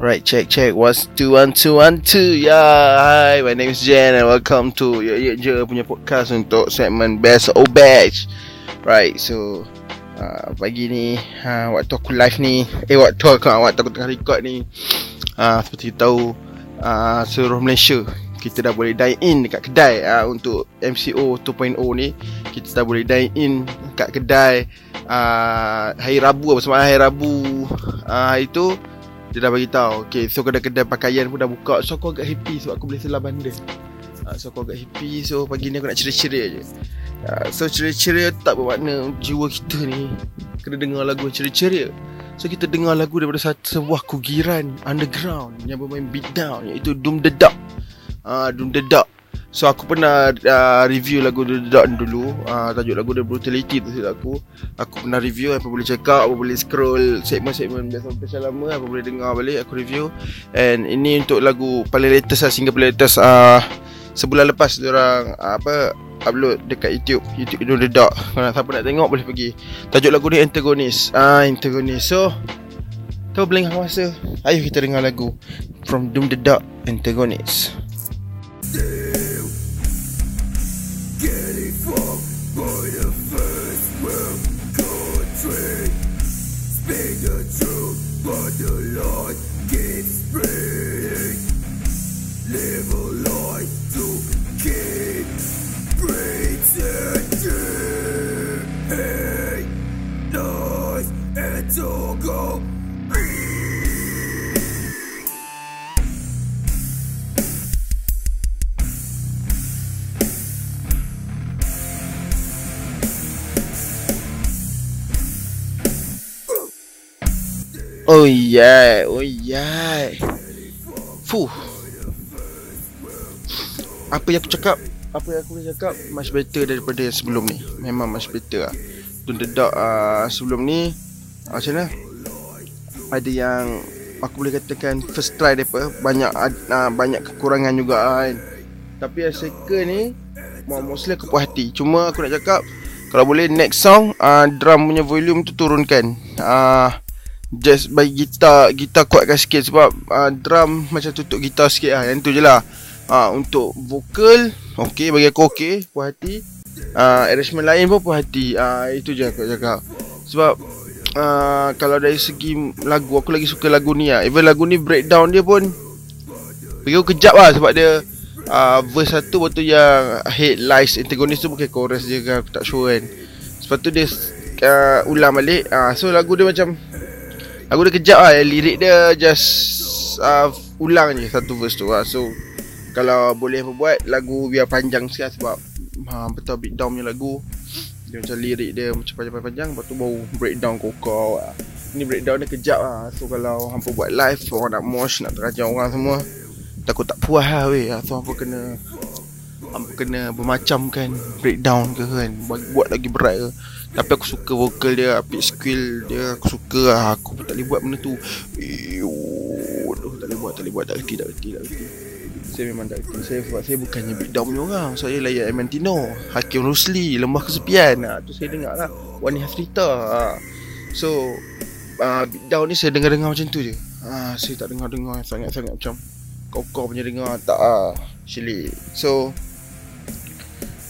Right, check, check. What's two one two one two? Yeah, hi. My name is Jen and welcome to Ye Ye Je punya podcast untuk segmen Best or Batch. Right, so uh, pagi ni uh, waktu aku live ni, eh waktu aku waktu aku tengah record ni, uh, seperti kita tahu uh, seluruh Malaysia kita dah boleh dine in dekat kedai uh, untuk MCO 2.0 ni kita dah boleh dine in dekat kedai uh, hari Rabu apa semalam hari Rabu uh, itu dia dah bagi tahu okay so kedai-kedai pakaian pun dah buka. So aku agak happy sebab aku boleh selah bandar uh, so aku agak happy so pagi ni aku nak ceria-ceria je. Uh, so ceria-ceria tak bermakna jiwa kita ni kena dengar lagu ceria-ceria. So kita dengar lagu daripada satu sebuah kugiran underground yang bermain beatdown iaitu Doom the Duck uh, Doom the Dark So aku pernah uh, review lagu the Dark dulu. Uh, Tajuk lagu dia Brutality tu silap aku. Aku pernah review apa boleh check out Apa boleh scroll segmen-segmen biasa special lama Apa boleh dengar balik aku review. And ini untuk lagu paling latest lah Single paling latest uh, Sebulan lepas orang uh, apa upload dekat YouTube YouTube Doom the Dark Kalau siapa nak tengok boleh pergi. Tajuk lagu ni Antagonist. Ah uh, Antagonist. So kau boleh masa? Ayo kita dengar lagu From Doom the Dark Antagonist. Still getting fucked by the first world country. Speak the truth, but the lie keeps spreading. Live a life to keep pretending. Hey, nice and to go. Oh yeah, oh yeah. Fuh. Apa yang aku cakap? Apa yang aku boleh cakap? Much better daripada yang sebelum ni. Memang much better lah. Don't the dog uh, sebelum ni uh, macam mana? Ada yang aku boleh katakan first try depa banyak uh, banyak kekurangan juga kan. Tapi yang second ni mostly aku puas hati. Cuma aku nak cakap kalau boleh next song uh, drum punya volume tu turunkan. Ah uh, just bagi gitar gitar kuatkan sikit sebab uh, drum macam tutup gitar sikit lah. Yang tu je lah. Uh, untuk vokal okey bagi aku okey puas hati. Uh, arrangement lain pun puas hati. Uh, itu je aku cakap. Sebab uh, kalau dari segi lagu aku lagi suka lagu ni lah. Even lagu ni breakdown dia pun bagi aku kejap lah sebab dia uh, verse satu betul yang headlines antagonist tu bukan chorus je kan aku tak sure kan. Sebab tu dia uh, ulang balik. Uh, so lagu dia macam Aku dah kejap lah Lirik dia just uh, Ulang je satu verse tu lah. So Kalau boleh buat Lagu biar panjang sikit sebab ha, Betul breakdown punya lagu. Dia macam lirik dia Macam panjang-panjang Lepas tu baru breakdown kokau lah. Ni breakdown dia kejap lah. So kalau hampa buat live Orang nak mosh Nak terajar orang semua Takut tak puas lah weh. So hampa kena Hampa kena bermacamkan Breakdown ke kan. Buat lagi berat ke tapi aku suka vokal dia Pitch skill dia Aku suka lah. Aku pun tak boleh buat benda tu. Aduh, Tak boleh buat Tak boleh buat Tak kerti Tak kerti Tak kerti Saya memang tak kerti Saya sebab saya bukannya Big Down punya orang. Saya layak Emantino Hakim Rusli Lembah Kesepian. Ha, Tu saya dengar lah. Wani Hafrita ha. So uh, Big Down ni saya dengar-dengar macam tu je. Ha, Saya tak dengar-dengar Sangat-sangat macam Kau-kau punya dengar Tak ah, Actually So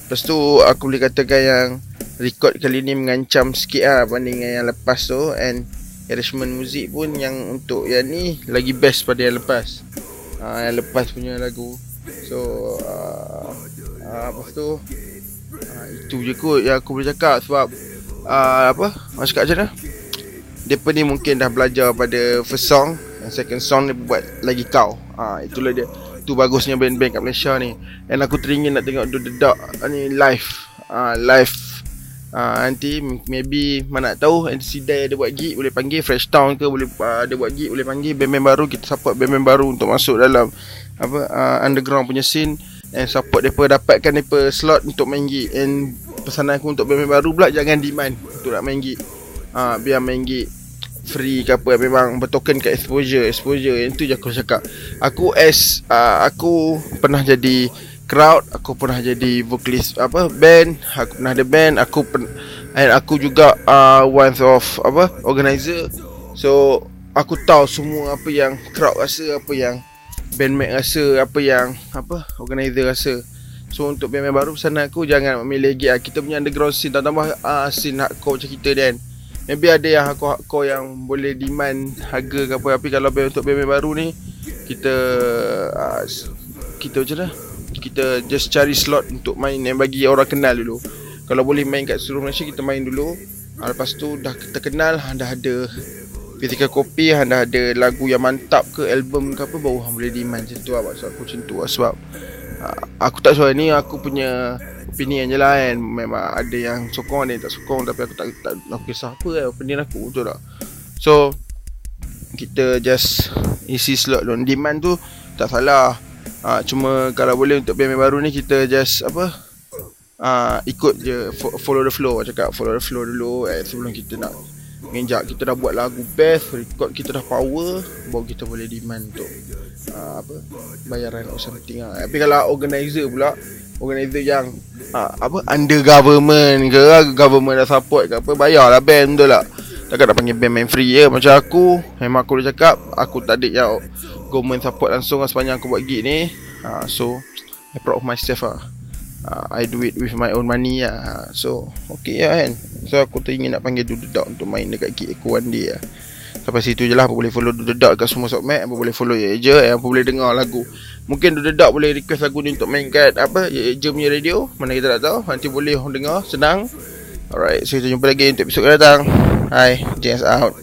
Lepas tu aku boleh katakan yang record kali ni mengancam sikit lah banding yang lepas tu. And arrangement muzik pun yang untuk yang ni lagi best pada yang lepas. Uh, yang lepas punya lagu. So uh, uh, lepas tu? Uh, itu je kot yang aku boleh cakap sebab uh, apa? Nak cakap macam mana? Depa ni mungkin dah belajar pada first song. And second song dia buat lagi kau. Uh, itulah dia. Tu bagusnya band-band kat Malaysia ni. And aku teringin nak tengok The Dark ni live. Uh, live Uh, nanti maybe mana nak tahu NC Dai ada buat gig boleh panggil. Fresh Town ke boleh uh, ada buat gig boleh panggil band-band baru. Kita support band-band baru untuk masuk dalam apa uh, underground punya scene. And support depa dapatkan depa slot untuk main gig. And pesanan aku untuk band-band baru pula jangan demand untuk nak main gig. Uh, biar main gig free ke apa. Memang bertoken ke exposure exposure. Yang tu je aku cakap. Aku as uh, aku pernah jadi crowd aku pernah jadi vocalist apa band aku pernah ada band aku pen, and aku juga uh, one of apa organizer. So Aku tahu semua apa yang crowd rasa Apa yang bandmate rasa Apa yang apa organizer rasa. So untuk band-band baru pesanan aku Jangan memilih lagi lah. Kita punya underground scene Tambah uh, scene hardcore macam kita Dan Maybe ada yang hardcore-hardcore yang Boleh demand harga ke apa. Tapi kalau band untuk band-band baru ni Kita uh, Kita macam mana Kita just cari slot untuk main Yang bagi orang kenal dulu. Kalau boleh main kat seluruh Malaysia Kita main dulu. Uh, Lepas tu dah terkenal Dah ada physical copy hang dah ada lagu yang mantap ke album ke apa baru hang boleh demand macam tu lah maksud aku macam tu lah sebab uh, aku tak suara ni aku punya opinion je lah kan. Memang ada yang sokong ada yang tak sokong tapi aku tak, tak aku kisah apa lah opinion aku betul tak? So kita just isi slot on demand tu tak salah uh, cuma kalau boleh untuk band baru ni kita just apa uh, ikut je follow the flow. Cakap follow the flow dulu eh, sebelum kita nak Menginjak kita dah buat lagu best Record kita dah power Baru kita boleh demand untuk uh, apa Bayaran or something lah. Tapi kalau organizer pula Organizer yang uh, apa Under government ke Government dah support ke apa Bayarlah band betul tak Takkan nak panggil band main free je. Macam aku Memang aku dah cakap Aku tak ada yang Government support langsung lah Sepanjang aku buat gig ni. Uh, So I proud of myself lah. Uh, I do it with my own money lah. So okay lah kan. So aku teringin nak panggil Dudu Dog Untuk main dekat gig aku one day lah. Sampai situ je lah Apa boleh follow Dudu Dog kat semua submit Apa boleh follow Ye Je Apa boleh dengar lagu. Mungkin Dudu Dog boleh request lagu ni Untuk main kat apa Ye Je punya radio. Mana kita tak tahu Nanti boleh dengar Senang. Alright So kita jumpa lagi Untuk episode akan datang Hi James out